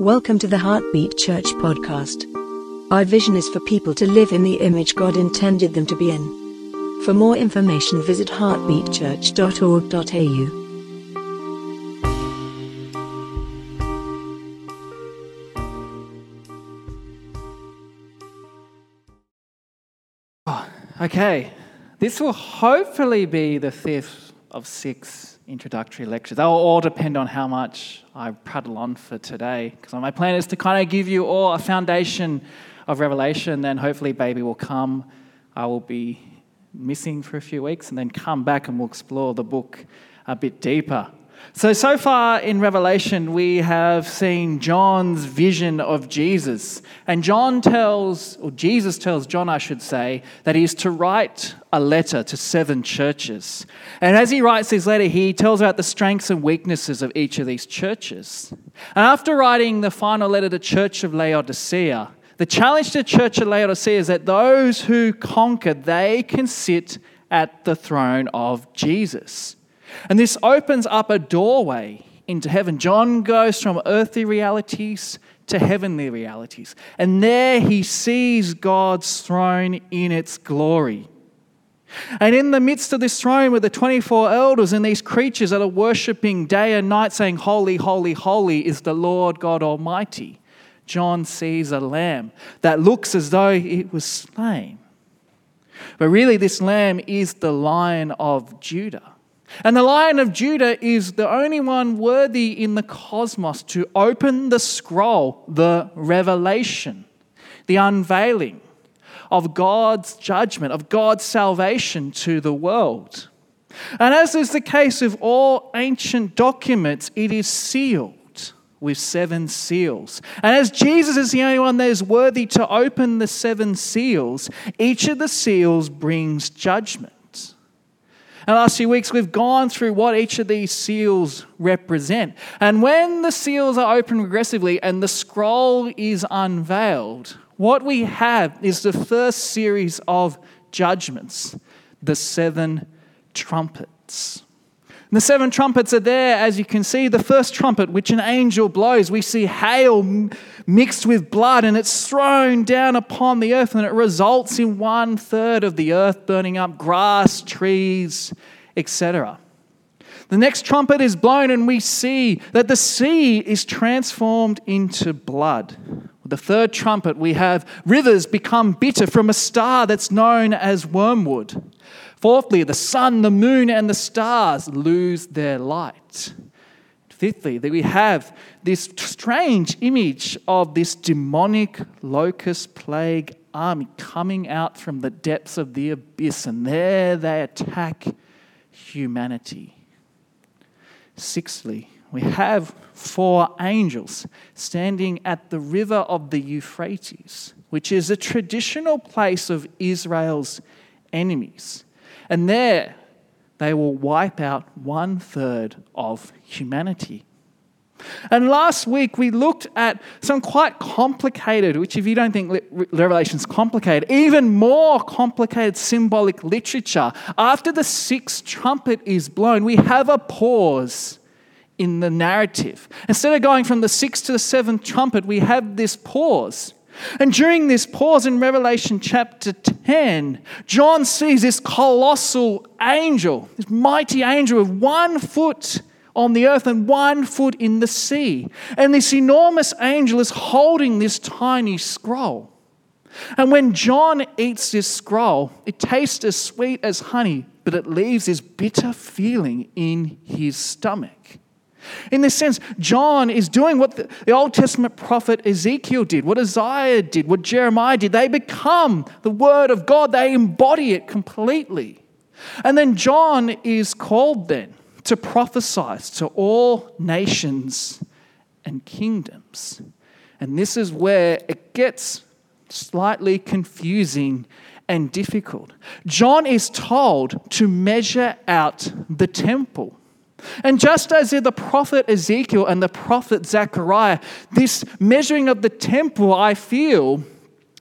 Welcome to the Heartbeat Church podcast. Our vision is for people to live in the image God intended them to be in. For more information, visit heartbeatchurch.org.au. Ah, okay, this will hopefully be the fifth of six introductory lectures. That will all depend on how much I prattle on for today. Because my plan is to kind of give you all a foundation of Revelation, then hopefully, baby will come. I will be missing for a few weeks and then come back and we'll explore the book a bit deeper. So, so far in Revelation, we have seen John's vision of Jesus. And John tells, or Jesus tells John, I should say, that he is to write a letter to seven churches. And as he writes this letter, he tells about the strengths and weaknesses of each of these churches. And after writing the final letter to the church of Laodicea, the challenge to church of Laodicea is that those who conquer, they can sit at the throne of Jesus. And this opens up a doorway into heaven. John goes from earthly realities to heavenly realities. And there he sees God's throne in its glory. And in the midst of this throne with the 24 elders and these creatures that are worshiping day and night, saying, Holy, holy, holy is the Lord God Almighty, John sees a lamb that looks as though it was slain. But really, this lamb is the lion of Judah. And the Lion of Judah is the only one worthy in the cosmos to open the scroll, the revelation, the unveiling of God's judgment, of God's salvation to the world. And as is the case with all ancient documents, it is sealed with seven seals. And as Jesus is the only one that is worthy to open the seven seals, each of the seals brings judgment. In the last few weeks, we've gone through what each of these seals represent. And when the seals are opened progressively and the scroll is unveiled, what we have is the first series of judgments the seven trumpets. And the seven trumpets are there, as you can see. The first trumpet, which an angel blows, we see hail mixed with blood, and it's thrown down upon the earth, and it results in one third of the earth burning up grass, trees, etc. The next trumpet is blown, and we see that the sea is transformed into blood. With the third trumpet, we have rivers become bitter from a star that's known as wormwood. Fourthly, the sun, the moon, and the stars lose their light. Fifthly, that we have this strange image of this demonic locust plague army coming out from the depths of the abyss, and there they attack humanity. Sixthly, we have four angels standing at the river of the Euphrates, which is a traditional place of Israel's enemies. And there they will wipe out one third of humanity. And last week we looked at some quite complicated, which, if you don't think Revelation is complicated, even more complicated symbolic literature. After the sixth trumpet is blown, we have a pause in the narrative. Instead of going from the sixth to the seventh trumpet, we have this pause. And during this pause in Revelation chapter 10, John sees this colossal angel, this mighty angel with one foot on the earth and one foot in the sea. And this enormous angel is holding this tiny scroll. And when John eats this scroll, it tastes as sweet as honey, but it leaves this bitter feeling in his stomach. In this sense, John is doing what the Old Testament prophet Ezekiel did, what Isaiah did, what Jeremiah did. They become the Word of God, they embody it completely. And then John is called then to prophesy to all nations and kingdoms. And this is where it gets slightly confusing and difficult. John is told to measure out the temple. And just as in the prophet Ezekiel and the prophet Zechariah, this measuring of the temple, I feel,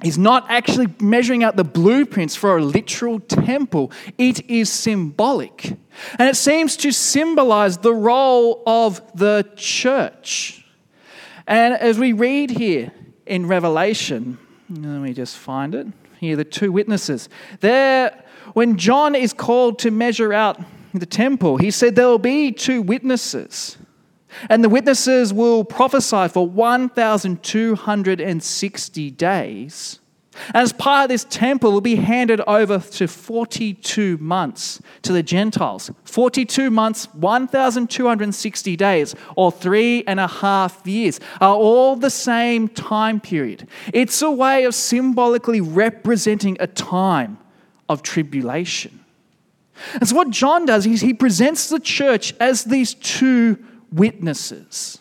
is not actually measuring out the blueprints for a literal temple, it is symbolic. And it seems to symbolize the role of the church. And as we read here in Revelation, let me just find it. Here, the two witnesses. There, when John is called to measure out the temple, he said there will be two witnesses. And the witnesses will prophesy for 1,260 days. As part of this temple will be handed over to 42 months to the Gentiles. 42 months, 1,260 days, or three and a half years, are all the same time period. It's a way of symbolically representing a time of tribulation. And so, what John does is he presents the church as these two witnesses.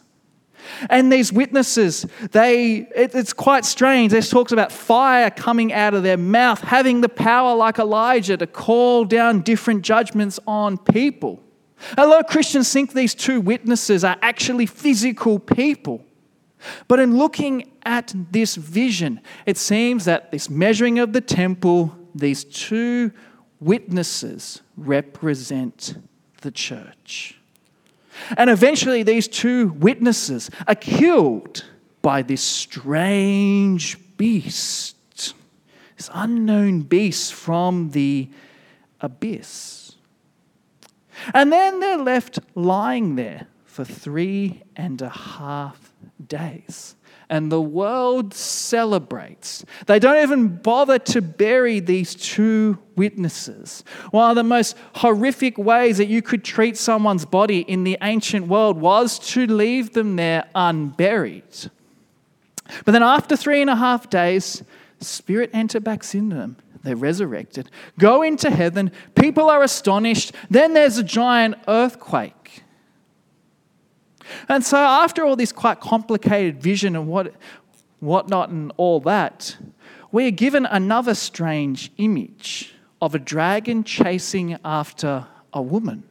And these witnesses, they it, it's quite strange. This talks about fire coming out of their mouth, having the power like Elijah to call down different judgments on people. A lot of Christians think these two witnesses are actually physical people. But in looking at this vision, it seems that this measuring of the temple, these two witnesses represent the church. And eventually, these two witnesses are killed by this strange beast, this unknown beast from the abyss. And then they're left lying there for three and a half days and the world celebrates. They don't even bother to bury these two witnesses. One of the most horrific ways that you could treat someone's body in the ancient world was to leave them there unburied. But then, after three and a half days, spirit enter back into them. They're resurrected, go into heaven. People are astonished. Then there's a giant earthquake. And so, after all this quite complicated vision and what, whatnot and all that, we are given another strange image of a dragon chasing after a woman.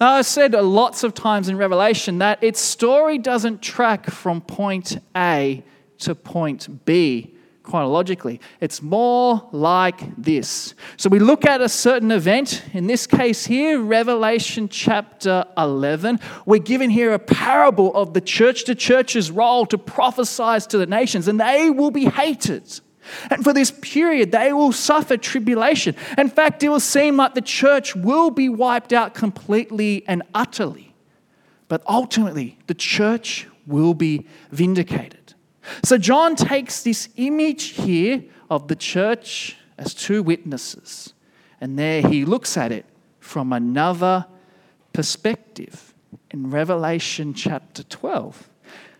Now, I've said lots of times in Revelation that its story doesn't track from point A to point B chronologically. It's more like this. So we look at a certain event, in this case here, Revelation chapter 11. We're given here a parable of the church to church's role to prophesy to the nations, and they will be hated. And for this period, they will suffer tribulation. In fact, it will seem like the church will be wiped out completely and utterly. But ultimately, the church will be vindicated. So John takes this image here of the church as two witnesses, and there he looks at it from another perspective in Revelation chapter 12.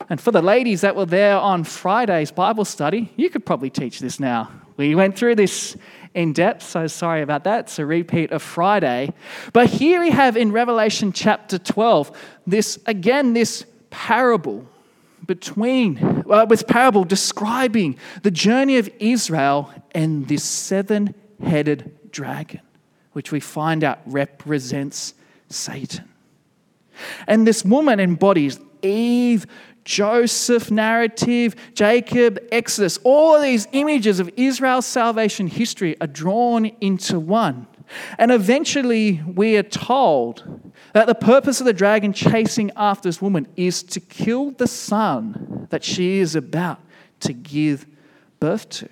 And for the ladies that were there on Friday's Bible study, you could probably teach this now. We went through this in depth, so sorry about that. It's a repeat of Friday. But here we have in Revelation chapter 12 this, again, this parable between, uh, well, this parable describing the journey of Israel and this seven headed dragon, which we find out represents Satan. And this woman embodies Eve, Joseph narrative, Jacob, Exodus. All of these images of Israel's salvation history are drawn into one. And eventually, we are told that the purpose of the dragon chasing after this woman is to kill the son that she is about to give birth to.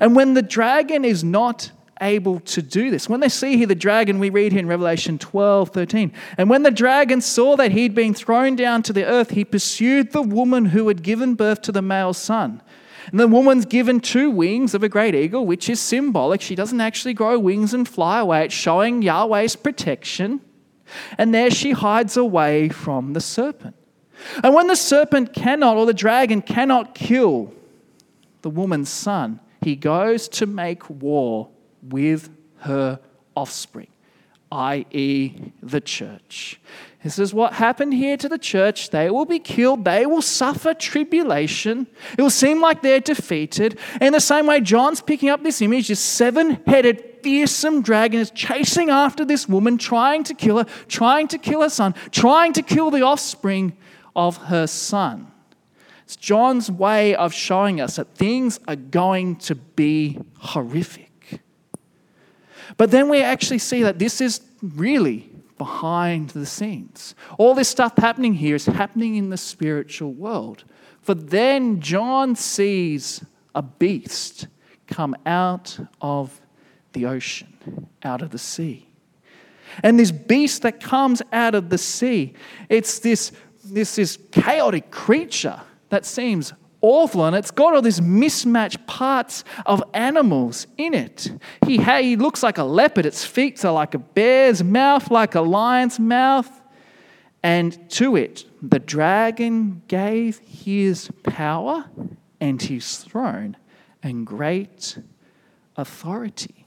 And when the dragon is not able to do this, when they see here the dragon, we read here in Revelation 12 13, and when the dragon saw that he'd been thrown down to the earth, he pursued the woman who had given birth to the male son. And the woman's given two wings of a great eagle, which is symbolic. She doesn't actually grow wings and fly away. It's showing Yahweh's protection. And there she hides away from the serpent. And when the serpent cannot, or the dragon cannot kill the woman's son, he goes to make war with her offspring, i.e., the church. This is what happened here to the church. They will be killed. They will suffer tribulation. It will seem like they're defeated. In the same way, John's picking up this image this seven headed, fearsome dragon is chasing after this woman, trying to kill her, trying to kill her son, trying to kill the offspring of her son. It's John's way of showing us that things are going to be horrific. But then we actually see that this is really behind the scenes. All this stuff happening here is happening in the spiritual world. For then John sees a beast come out of the ocean, out of the sea. And this beast that comes out of the sea, it's this, this, this chaotic creature that seems awful and it's got all these mismatched parts of animals in it. He, he looks like a leopard, its feet are like a bear's mouth, like a lion's mouth. And to it, the dragon gave his power and his throne and great authority.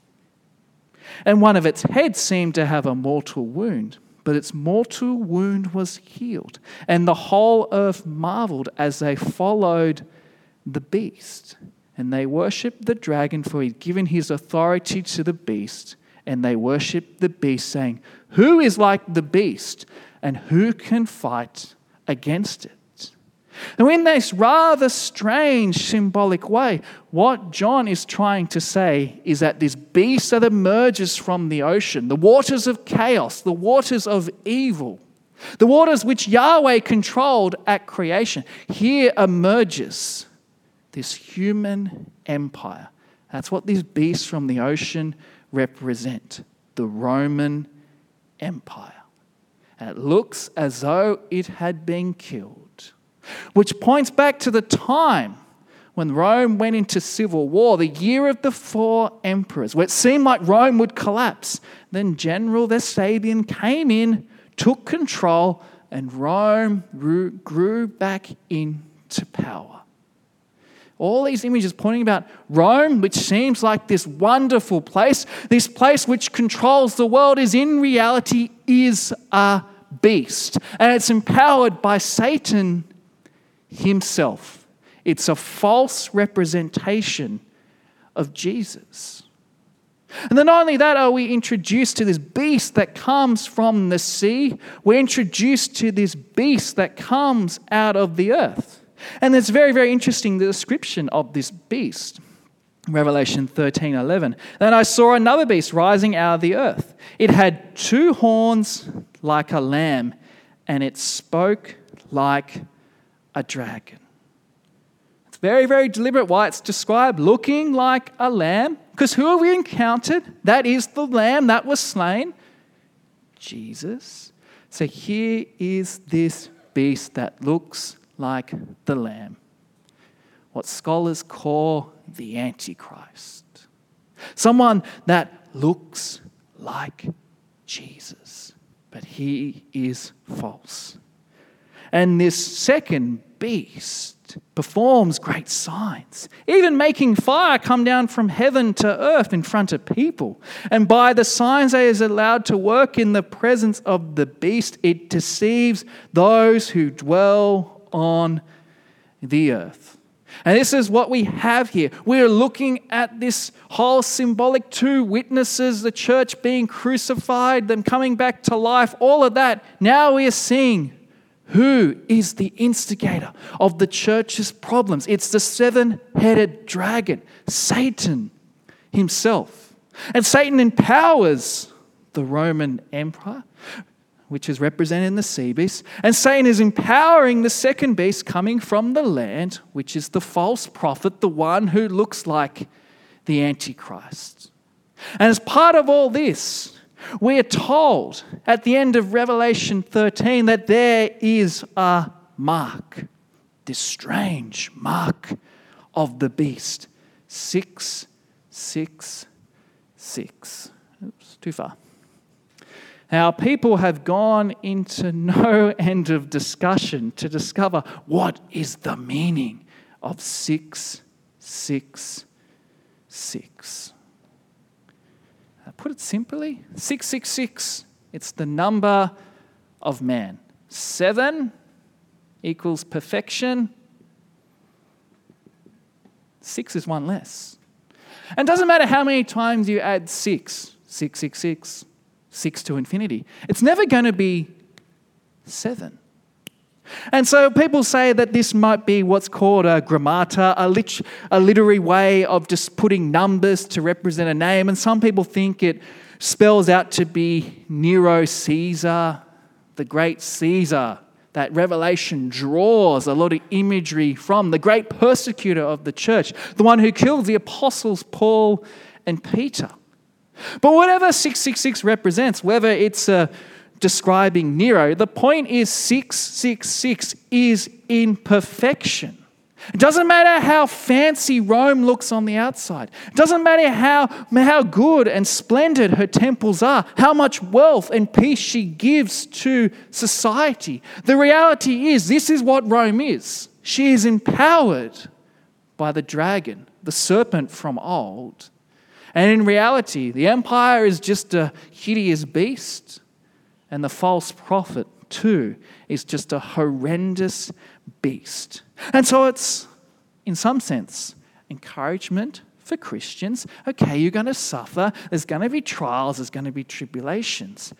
And one of its heads seemed to have a mortal wound, but its mortal wound was healed. And the whole earth marveled as they followed the beast. And they worshipped the dragon, for he'd given his authority to the beast. And they worshipped the beast, saying, Who is like the beast? And who can fight against it? Now, in this rather strange symbolic way, what John is trying to say is that this beast that emerges from the ocean, the waters of chaos, the waters of evil, the waters which Yahweh controlled at creation, here emerges this human empire. That's what these beasts from the ocean represent the Roman Empire. And it looks as though it had been killed which points back to the time when Rome went into civil war, the year of the four emperors, where it seemed like Rome would collapse. Then General Vespasian came in, took control, and Rome grew back into power. All these images pointing about Rome, which seems like this wonderful place, this place which controls the world, is in reality is a beast. And it's empowered by Satan himself. It's a false representation of Jesus. And then, not only that, are we introduced to this beast that comes from the sea, we're introduced to this beast that comes out of the earth. And it's very, very interesting the description of this beast. Revelation 13 11. Then I saw another beast rising out of the earth. It had two horns like a lamb, and it spoke like a dragon. It's very, very deliberate why it's described looking like a lamb, because who have we encountered? That is the lamb that was slain, Jesus. So here is this beast that looks like the lamb, what scholars call the Antichrist. Someone that looks like Jesus, but he is false. And this second beast performs great signs, even making fire come down from heaven to earth in front of people. And by the signs that is allowed to work in the presence of the beast, it deceives those who dwell on the earth. And this is what we have here. We're looking at this whole symbolic two witnesses, the church being crucified, them coming back to life, all of that. Now we are seeing who is the instigator of the church's problems? It's the seven headed dragon, Satan himself. And Satan empowers the Roman Empire, which is represented in the sea beast. And Satan is empowering the second beast coming from the land, which is the false prophet, the one who looks like the Antichrist. And as part of all this, we are told at the end of Revelation 13 that there is a mark, this strange mark of the beast. 666. Oops, too far. Now, people have gone into no end of discussion to discover what is the meaning of 666. Put it simply 666, it's the number of man. Seven equals perfection. Six is one less. And doesn't matter how many times you add six, six, six, six, six to infinity, it's never going to be seven. And so people say that this might be what's called a gematria, a, lit- a literary way of just putting numbers to represent a name. And some people think it spells out to be Nero Caesar, the great Caesar that Revelation draws a lot of imagery from, the great persecutor of the church, the one who killed the apostles Paul and Peter. But whatever 666 represents, whether it's uh, describing Nero, the point is 666 is imperfection. It doesn't matter how fancy Rome looks on the outside. It doesn't matter how, how good and splendid her temples are, how much wealth and peace she gives to society. The reality is, this is what Rome is. She is empowered by the dragon, the serpent from old. And in reality, the empire is just a hideous beast, and the false prophet, too, is just a horrendous beast. And so it's, in some sense, encouragement for Christians. Okay, you're going to suffer, there's going to be trials, there's going to be tribulations.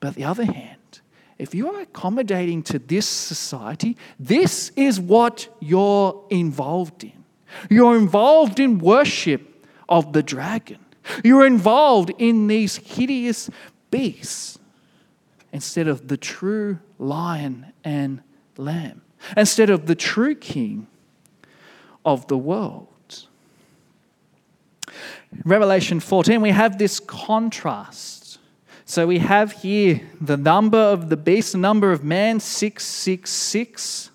But the other hand, if you are accommodating to this society, this is what you're involved in. You're involved in worship of the dragon. You're involved in these hideous beasts instead of the true lion and lamb, instead of the true king of the world. Revelation 14, we have this contrast. So we have here the number of the beast, the number of man, 666.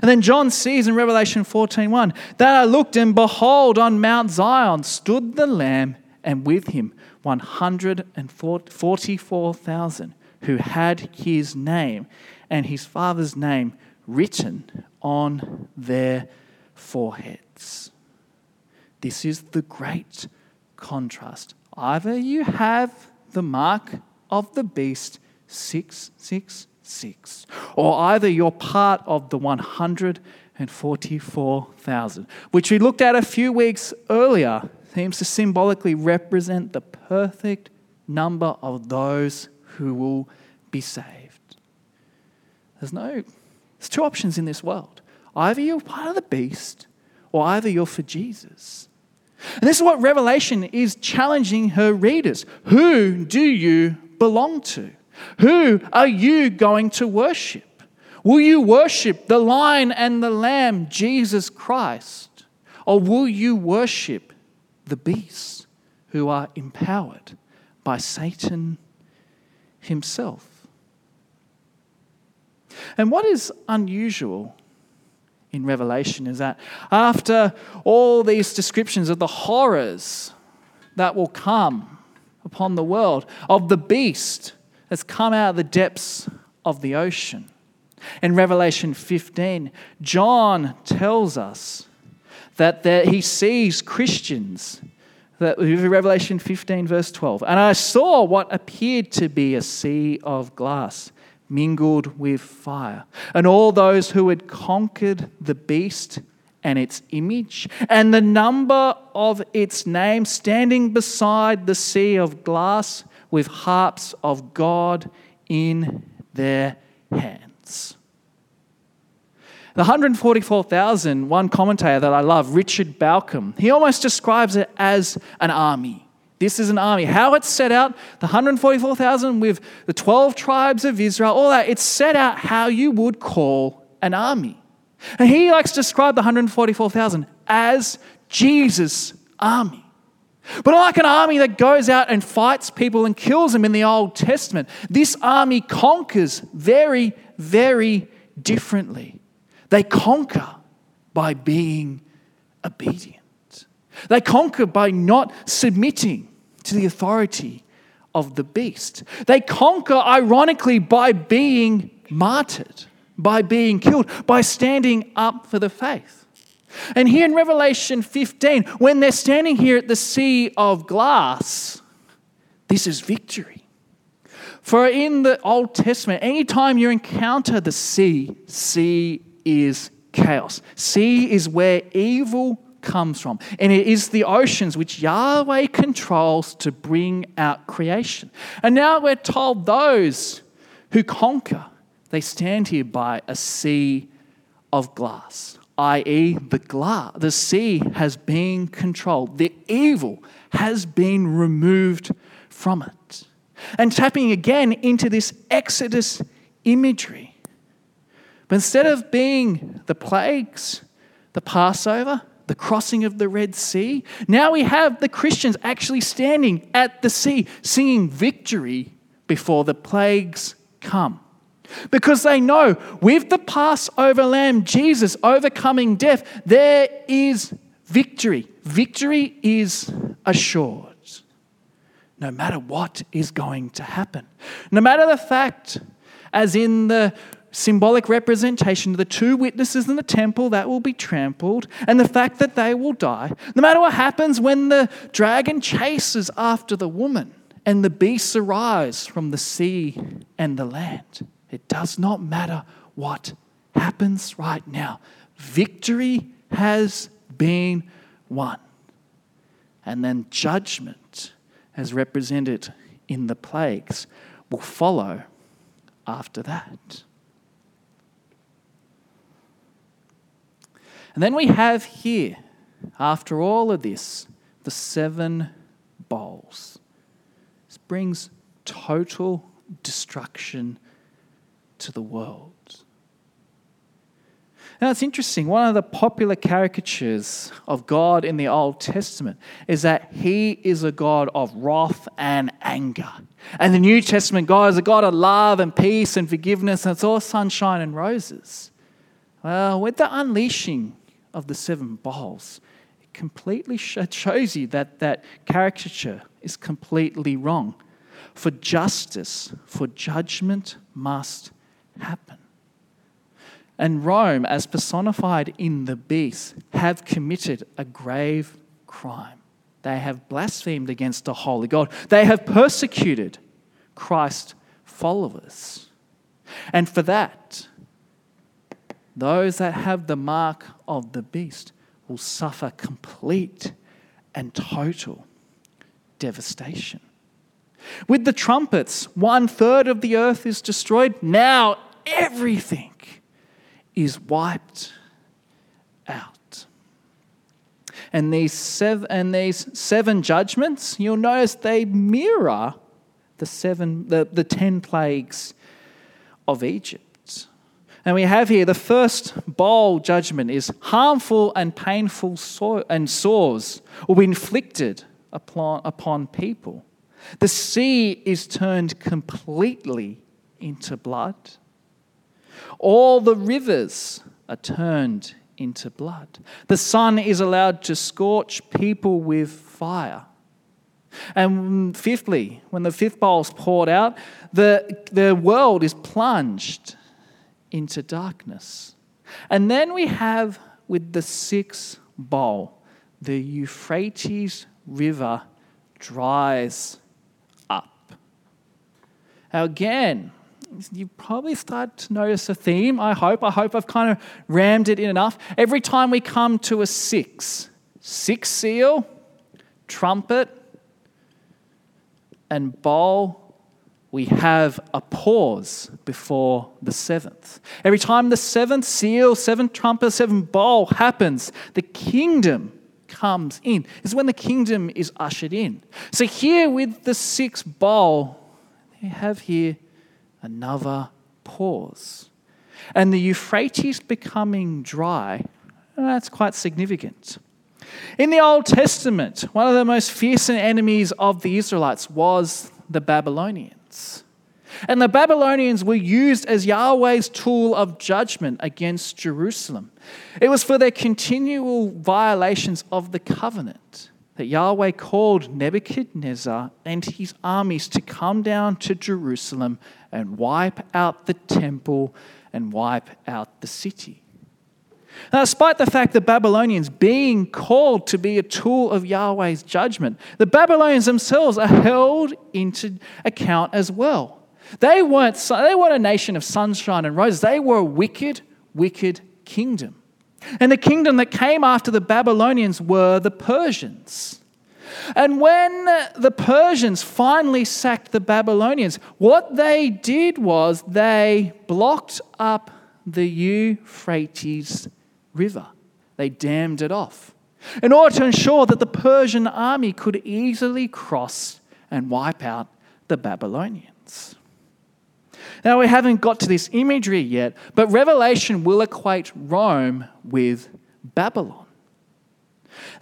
And then John sees in Revelation 14:1 that I looked and behold on Mount Zion stood the lamb and with him 144,000 who had his name and his father's name written on their foreheads. This is the great contrast. Either you have the mark of the beast 666. Or either you're part of the 144,000, which we looked at a few weeks earlier, seems to symbolically represent the perfect number of those who will be saved. There's no, there's two options in this world. Either you're part of the beast, or either you're for Jesus. And this is what Revelation is challenging her readers. Who do you belong to? Who are you going to worship? Will you worship the lion and the lamb, Jesus Christ? Or will you worship the beasts who are empowered by Satan himself? And what is unusual in Revelation is that after all these descriptions of the horrors that will come upon the world, of the beast, has come out of the depths of the ocean. In Revelation 15, John tells us that there, he sees Christians. That, Revelation 15, verse 12. And I saw what appeared to be a sea of glass mingled with fire, and all those who had conquered the beast and its image, and the number of its name standing beside the sea of glass with harps of God in their hands. The 144,000, one commentator that I love, Richard Bauckham, he almost describes it as an army. This is an army. How it's set out, the 144,000 with the 12 tribes of Israel, all that, it's set out how you would call an army. And he likes to describe the 144,000 as Jesus' army. But like an army that goes out and fights people and kills them in the Old Testament, this army conquers very, very differently. They conquer by being obedient, they conquer by not submitting to the authority of the beast. They conquer, ironically, by being martyred, by being killed, by standing up for the faith. And here in Revelation 15, when they're standing here at the sea of glass, this is victory. For in the Old Testament, anytime you encounter the sea, sea is chaos. Sea is where evil comes from. And it is the oceans which Yahweh controls to bring out creation. And now we're told those who conquer, they stand here by a sea of glass i.e., the glass, the sea has been controlled. The evil has been removed from it. And tapping again into this Exodus imagery. But instead of being the plagues, the Passover, the crossing of the Red Sea, now we have the Christians actually standing at the sea, singing victory before the plagues come. Because they know with the Passover lamb, Jesus overcoming death, there is victory. Victory is assured. No matter what is going to happen. No matter the fact, as in the symbolic representation of the two witnesses in the temple that will be trampled and the fact that they will die. No matter what happens when the dragon chases after the woman and the beasts arise from the sea and the land, it does not matter what happens right now. Victory has been won. And then judgment, as represented in the plagues, will follow after that. And then we have here, after all of this, the seven bowls. This brings total destruction to the world. Now, it's interesting. One of the popular caricatures of God in the Old Testament is that He is a God of wrath and anger. And the New Testament God is a God of love and peace and forgiveness, and it's all sunshine and roses. Well, with the unleashing of the seven bowls, it completely shows you that that caricature is completely wrong. For justice, for judgment must happen. And Rome, as personified in the beast, have committed a grave crime. They have blasphemed against the holy God. They have persecuted Christ followers. And for that, those that have the mark of the beast will suffer complete and total devastation. With the trumpets, one third of the earth is destroyed. Now everything is wiped out. And these, seven, and these seven judgments, you'll notice they mirror the, seven, the, the ten plagues of Egypt. And we have here the first bowl judgment is harmful and painful so- and sores will be inflicted upon, upon people. The sea is turned completely into blood. All the rivers are turned into blood. The sun is allowed to scorch people with fire. And fifthly, when the fifth bowl is poured out, the, the world is plunged into darkness. And then we have with the sixth bowl, the Euphrates River dries up. Now, again, you probably start to notice a theme. I hope. I hope I've kind of rammed it in enough. Every time we come to a six, six seal, trumpet, and bowl we have a pause before the seventh. Every time the seventh seal, seventh trumpet, seventh bowl happens, the kingdom comes in. Is when the kingdom is ushered in. So here with the sixth bowl, we have here another pause. And the Euphrates becoming dry, that's quite significant. In the Old Testament, one of the most fearsome enemies of the Israelites was the Babylonians. And the Babylonians were used as Yahweh's tool of judgment against Jerusalem. It was for their continual violations of the covenant that Yahweh called Nebuchadnezzar and his armies to come down to Jerusalem and wipe out the temple and wipe out the city. Now, despite the fact that Babylonians being called to be a tool of Yahweh's judgment, the Babylonians themselves are held into account as well. They weren't, they weren't a nation of sunshine and roses, they were a wicked, wicked kingdom. And the kingdom that came after the Babylonians were the Persians. And when the Persians finally sacked the Babylonians, what they did was they blocked up the Euphrates River. They dammed it off in order to ensure that the Persian army could easily cross and wipe out the Babylonians. Now, we haven't got to this imagery yet, but Revelation will equate Rome with Babylon.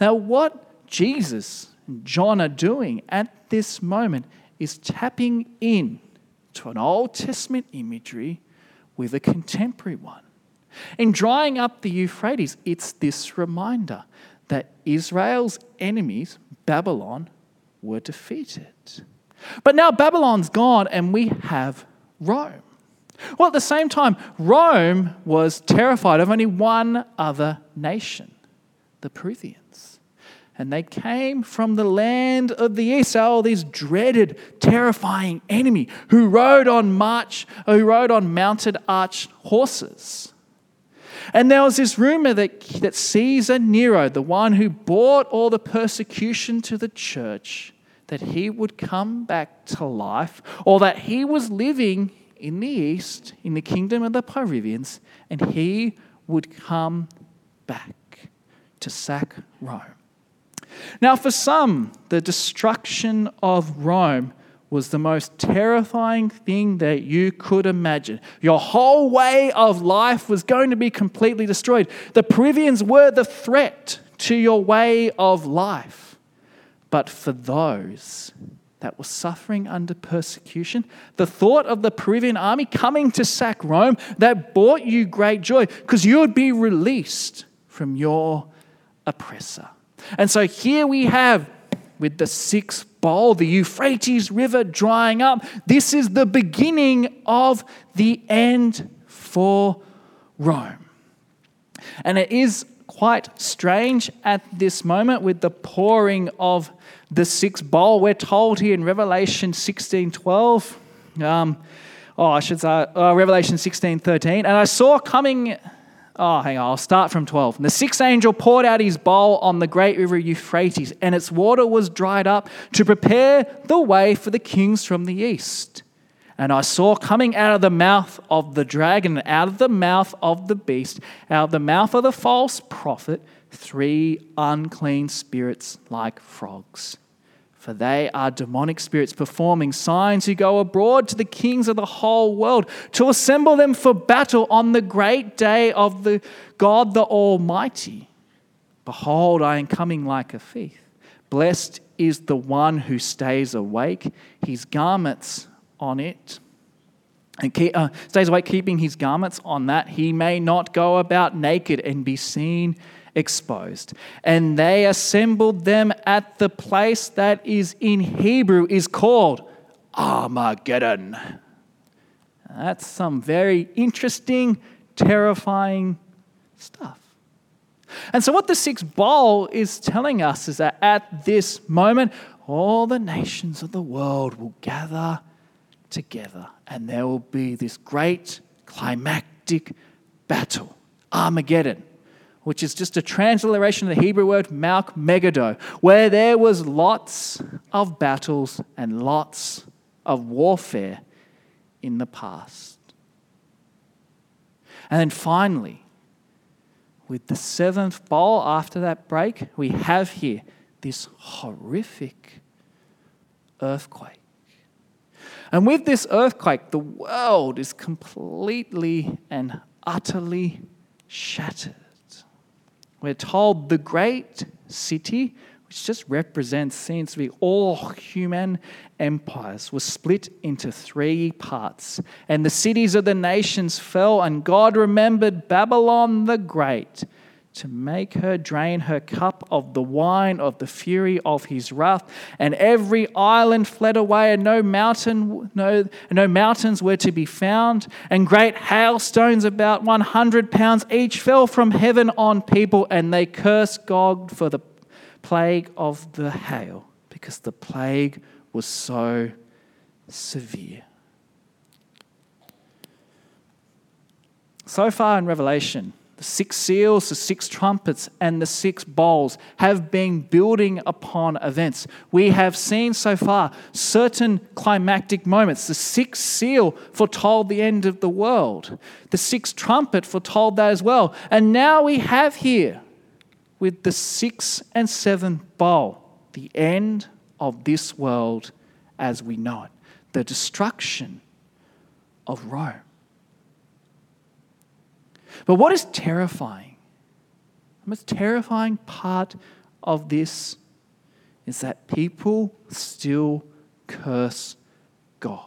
Now, what Jesus and John are doing at this moment is tapping in to an Old Testament imagery with a contemporary one. In drying up the Euphrates, it's this reminder that Israel's enemies, Babylon, were defeated. But now Babylon's gone and we have Rome. Well, at the same time, Rome was terrified of only one other nation, the Parthians. And they came from the land of the east, oh, this dreaded, terrifying enemy who rode on march, who rode on mounted arched horses. And there was this rumor that, that Caesar Nero, the one who brought all the persecution to the church, that he would come back to life, or that he was living in the east, in the kingdom of the Parthians, and he would come back to sack Rome. Now, for some, the destruction of Rome was the most terrifying thing that you could imagine. Your whole way of life was going to be completely destroyed. The Parthians were the threat to your way of life. But for those that were suffering under persecution, the thought of the Parthian army coming to sack Rome, that brought you great joy because you would be released from your oppressor. And so here we have with the sixth bowl, the Euphrates River drying up. This is the beginning of the end for Rome. And it is quite strange at this moment with the pouring of the sixth bowl. We're told here in Revelation 16 12. Um, oh, I should say, uh, Revelation 16 13. And I saw coming Oh, hang on, I'll start from 12. And the sixth angel poured out his bowl on the great river Euphrates, and its water was dried up to prepare the way for the kings from the east. And I saw coming out of the mouth of the dragon, out of the mouth of the beast, out of the mouth of the false prophet, three unclean spirits like frogs for they are demonic spirits performing signs who go abroad to the kings of the whole world to assemble them for battle on the great day of the God the Almighty. Behold, I am coming like a thief. Blessed is the one who stays awake, his garments on it. And keep, uh, stays awake, keeping his garments on that he may not go about naked and be seen exposed. And they assembled them at the place that is in Hebrew is called Armageddon. That's some very interesting, terrifying stuff. And so, what the sixth bowl is telling us is that at this moment, all the nations of the world will gather together, and there will be this great climactic battle, Armageddon which is just a transliteration of the Hebrew word Malk Megiddo, where there was lots of battles and lots of warfare in the past. And then finally, with the seventh bowl after that break, we have here this horrific earthquake. And with this earthquake, the world is completely and utterly shattered. We're told the great city, which just represents, seems to be all human empires, was split into three parts. And the cities of the nations fell, and God remembered Babylon the Great to make her drain her cup of the wine of the fury of his wrath. And every island fled away, and no mountain, no, no mountains were to be found. And great hailstones, about 100 pounds each, fell from heaven on people, and they cursed God for the plague of the hail, because the plague was so severe. So far in Revelation, six seals, the six trumpets, and the six bowls have been building upon events. We have seen so far certain climactic moments. The sixth seal foretold the end of the world, the sixth trumpet foretold that as well. And now we have here, with the sixth and seventh bowl, the end of this world as we know it, the destruction of Rome. But what is terrifying, the most terrifying part of this is that people still curse God.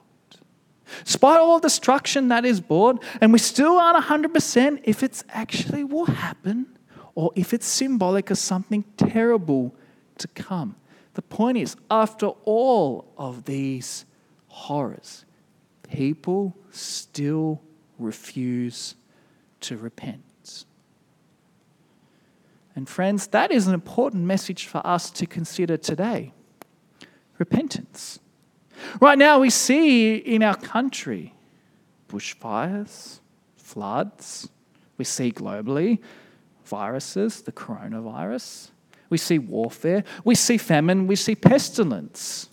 Despite all destruction that is brought, and we still aren't 100% if it's actually will happen or if it's symbolic of something terrible to come. The point is, after all of these horrors, people still refuse to repent. And friends, that is an important message for us to consider today repentance. Right now, we see in our country bushfires, floods, we see globally viruses, the coronavirus, we see warfare, we see famine, we see pestilence.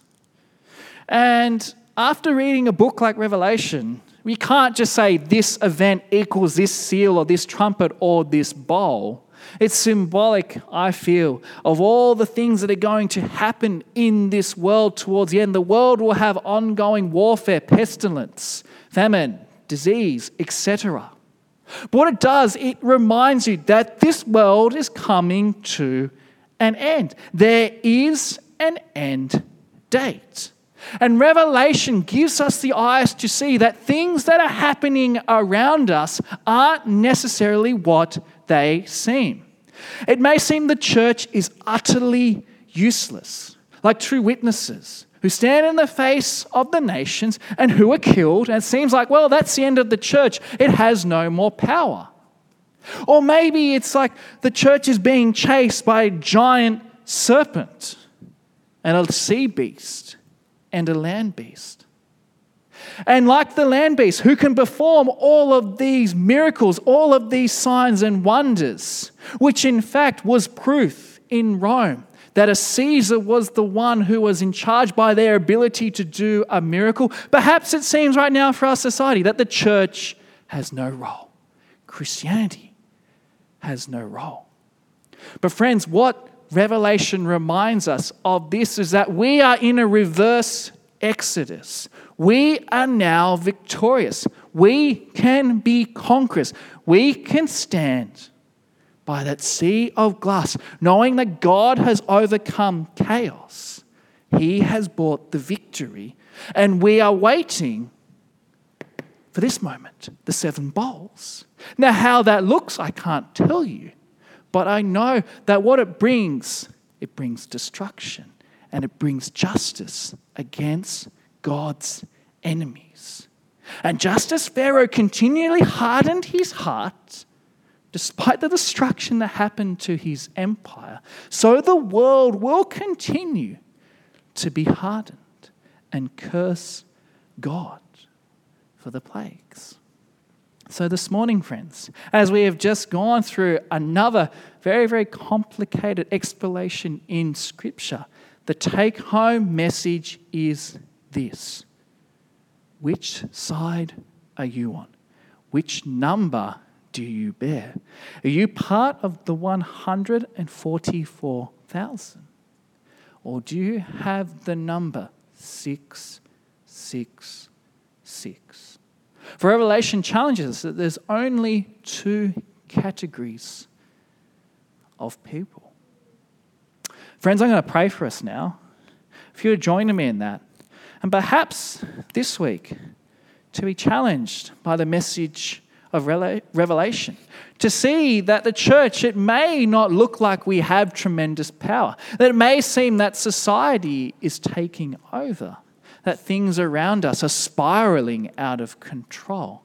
And after reading a book like Revelation, we can't just say this event equals this seal or this trumpet or this bowl. It's symbolic, I feel, of all the things that are going to happen in this world towards the end. The world will have ongoing warfare, pestilence, famine, disease, etc. But what it does, it reminds you that this world is coming to an end. There is an end date. And Revelation gives us the eyes to see that things that are happening around us aren't necessarily what they seem. It may seem the church is utterly useless, like true witnesses who stand in the face of the nations and who are killed, and it seems like, well, that's the end of the church. It has no more power. Or maybe it's like the church is being chased by a giant serpent and a sea beast and a land beast. And like the land beast, who can perform all of these miracles, all of these signs and wonders, which in fact was proof in Rome that a Caesar was the one who was in charge by their ability to do a miracle. Perhaps it seems right now for our society that the church has no role, Christianity has no role. But, friends, what Revelation reminds us of this is that we are in a reverse exodus. We are now victorious. We can be conquerors. We can stand by that sea of glass, knowing that God has overcome chaos. He has brought the victory, and we are waiting for this moment the seven bowls. Now, how that looks, I can't tell you. But I know that what it brings, it brings destruction and it brings justice against God's enemies. And just as Pharaoh continually hardened his heart, despite the destruction that happened to his empire, so the world will continue to be hardened and curse God for the plagues. So, this morning, friends, as we have just gone through another very, very complicated explanation in Scripture, the take home message is this Which side are you on? Which number do you bear? Are you part of the 144,000? Or do you have the number 666? For Revelation challenges us that there's only two categories of people. Friends, I'm going to pray for us now. If you're joining me in that, and perhaps this week to be challenged by the message of Revelation, to see that the church, it may not look like we have tremendous power, that it may seem that society is taking over that things around us are spiraling out of control.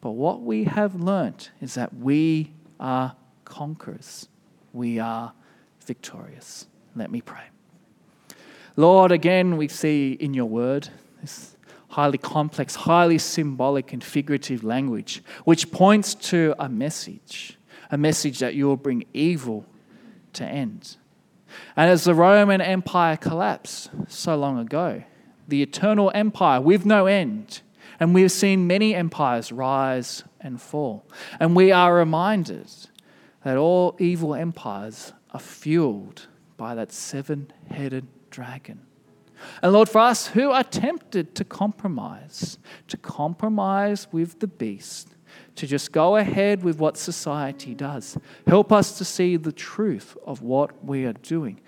But what we have learnt is that we are conquerors, we are victorious. Let me pray. Lord, again, we see in your word this highly complex, highly symbolic and figurative language, which points to a message, a message that you will bring evil to end. And as the Roman Empire collapsed so long ago, the eternal empire with no end. And we've seen many empires rise and fall. And we are reminded that all evil empires are fueled by that seven headed dragon. And Lord, for us who are tempted to compromise, to compromise with the beast, to just go ahead with what society does, help us to see the truth of what we are doing.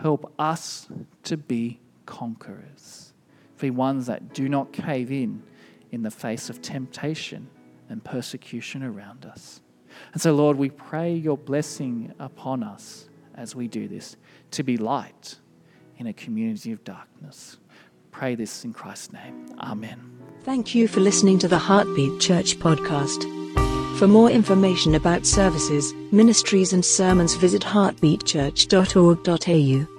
Help us to be conquerors, be ones that do not cave in in the face of temptation and persecution around us. And so, Lord, we pray your blessing upon us as we do this to be light in a community of darkness. Pray this in Christ's name. Amen. Thank you for listening to the Heartbeat Church podcast. For more information about services, ministries, and sermons, visit heartbeatchurch.org.au.